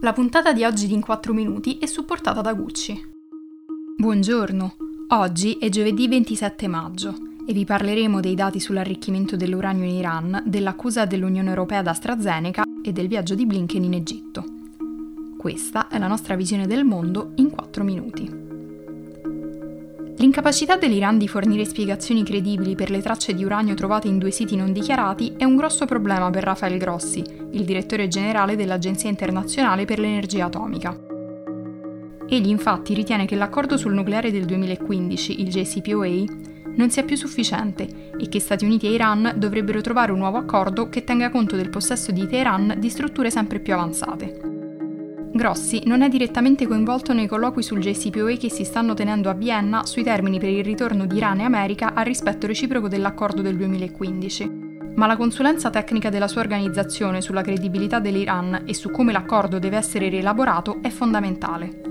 La puntata di oggi di In 4 Minuti è supportata da Gucci. Buongiorno, oggi è giovedì 27 maggio e vi parleremo dei dati sull'arricchimento dell'uranio in Iran, dell'accusa dell'Unione Europea ad AstraZeneca e del viaggio di Blinken in Egitto. Questa è la nostra visione del mondo in 4 minuti. L'incapacità dell'Iran di fornire spiegazioni credibili per le tracce di uranio trovate in due siti non dichiarati è un grosso problema per Rafael Grossi, il direttore generale dell'Agenzia internazionale per l'energia atomica. Egli infatti ritiene che l'accordo sul nucleare del 2015, il JCPOA, non sia più sufficiente e che Stati Uniti e Iran dovrebbero trovare un nuovo accordo che tenga conto del possesso di Teheran di strutture sempre più avanzate. Grossi non è direttamente coinvolto nei colloqui sul JCPOA che si stanno tenendo a Vienna sui termini per il ritorno di Iran e America al rispetto reciproco dell'accordo del 2015. Ma la consulenza tecnica della sua organizzazione sulla credibilità dell'Iran e su come l'accordo deve essere rielaborato è fondamentale.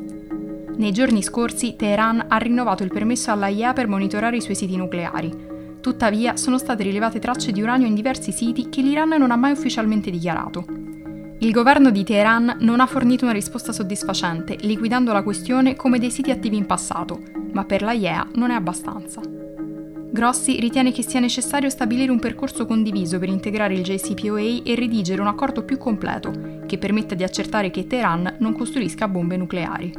Nei giorni scorsi Teheran ha rinnovato il permesso all'AIEA per monitorare i suoi siti nucleari. Tuttavia sono state rilevate tracce di uranio in diversi siti che l'Iran non ha mai ufficialmente dichiarato. Il governo di Teheran non ha fornito una risposta soddisfacente, liquidando la questione come dei siti attivi in passato, ma per la IEA non è abbastanza. Grossi ritiene che sia necessario stabilire un percorso condiviso per integrare il JCPOA e redigere un accordo più completo, che permetta di accertare che Teheran non costruisca bombe nucleari.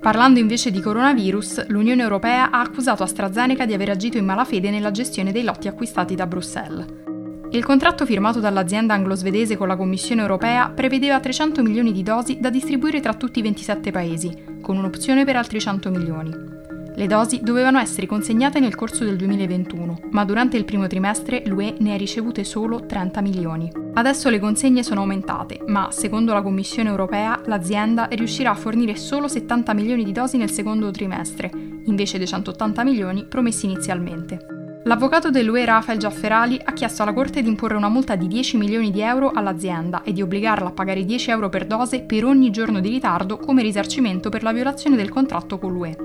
Parlando invece di coronavirus, l'Unione Europea ha accusato AstraZeneca di aver agito in malafede nella gestione dei lotti acquistati da Bruxelles. Il contratto firmato dall'azienda anglo-svedese con la Commissione europea prevedeva 300 milioni di dosi da distribuire tra tutti i 27 paesi, con un'opzione per altri 100 milioni. Le dosi dovevano essere consegnate nel corso del 2021, ma durante il primo trimestre l'UE ne ha ricevute solo 30 milioni. Adesso le consegne sono aumentate, ma secondo la Commissione europea l'azienda riuscirà a fornire solo 70 milioni di dosi nel secondo trimestre, invece dei 180 milioni promessi inizialmente. L'avvocato dell'UE Rafael Giafferali ha chiesto alla Corte di imporre una multa di 10 milioni di euro all'azienda e di obbligarla a pagare 10 euro per dose per ogni giorno di ritardo come risarcimento per la violazione del contratto con l'UE.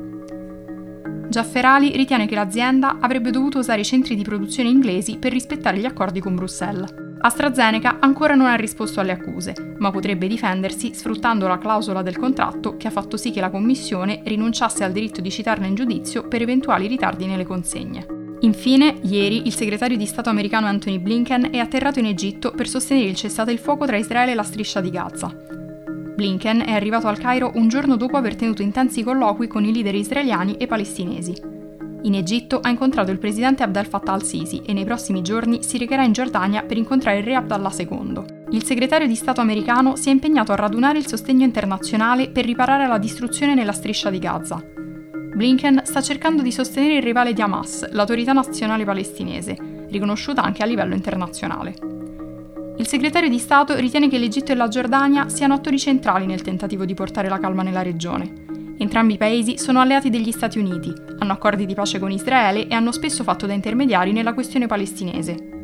Giafferali ritiene che l'azienda avrebbe dovuto usare i centri di produzione inglesi per rispettare gli accordi con Bruxelles. AstraZeneca ancora non ha risposto alle accuse, ma potrebbe difendersi sfruttando la clausola del contratto che ha fatto sì che la Commissione rinunciasse al diritto di citarla in giudizio per eventuali ritardi nelle consegne. Infine, ieri il segretario di Stato americano Anthony Blinken è atterrato in Egitto per sostenere il cessate il fuoco tra Israele e la striscia di Gaza. Blinken è arrivato al Cairo un giorno dopo aver tenuto intensi colloqui con i leader israeliani e palestinesi. In Egitto ha incontrato il presidente Abdel Fattah al-Sisi e nei prossimi giorni si recherà in Giordania per incontrare il re Abdallah II. Il segretario di Stato americano si è impegnato a radunare il sostegno internazionale per riparare la distruzione nella striscia di Gaza, Blinken sta cercando di sostenere il rivale di Hamas, l'autorità nazionale palestinese, riconosciuta anche a livello internazionale. Il segretario di Stato ritiene che l'Egitto e la Giordania siano attori centrali nel tentativo di portare la calma nella regione. Entrambi i paesi sono alleati degli Stati Uniti, hanno accordi di pace con Israele e hanno spesso fatto da intermediari nella questione palestinese.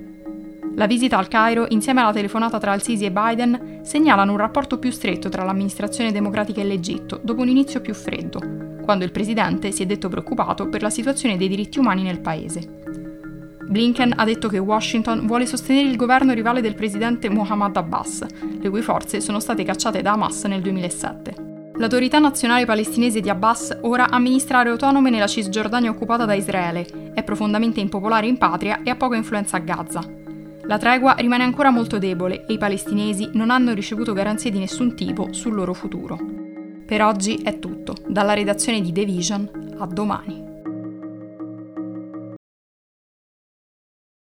La visita al Cairo, insieme alla telefonata tra Al-Sisi e Biden, segnalano un rapporto più stretto tra l'amministrazione democratica e l'Egitto, dopo un inizio più freddo, quando il presidente si è detto preoccupato per la situazione dei diritti umani nel paese. Blinken ha detto che Washington vuole sostenere il governo rivale del presidente Mohammad Abbas, le cui forze sono state cacciate da Hamas nel 2007. L'autorità nazionale palestinese di Abbas ora amministra aree autonome nella Cisgiordania occupata da Israele, è profondamente impopolare in patria e ha poca influenza a Gaza. La tregua rimane ancora molto debole e i palestinesi non hanno ricevuto garanzie di nessun tipo sul loro futuro. Per oggi è tutto, dalla redazione di The Vision a domani.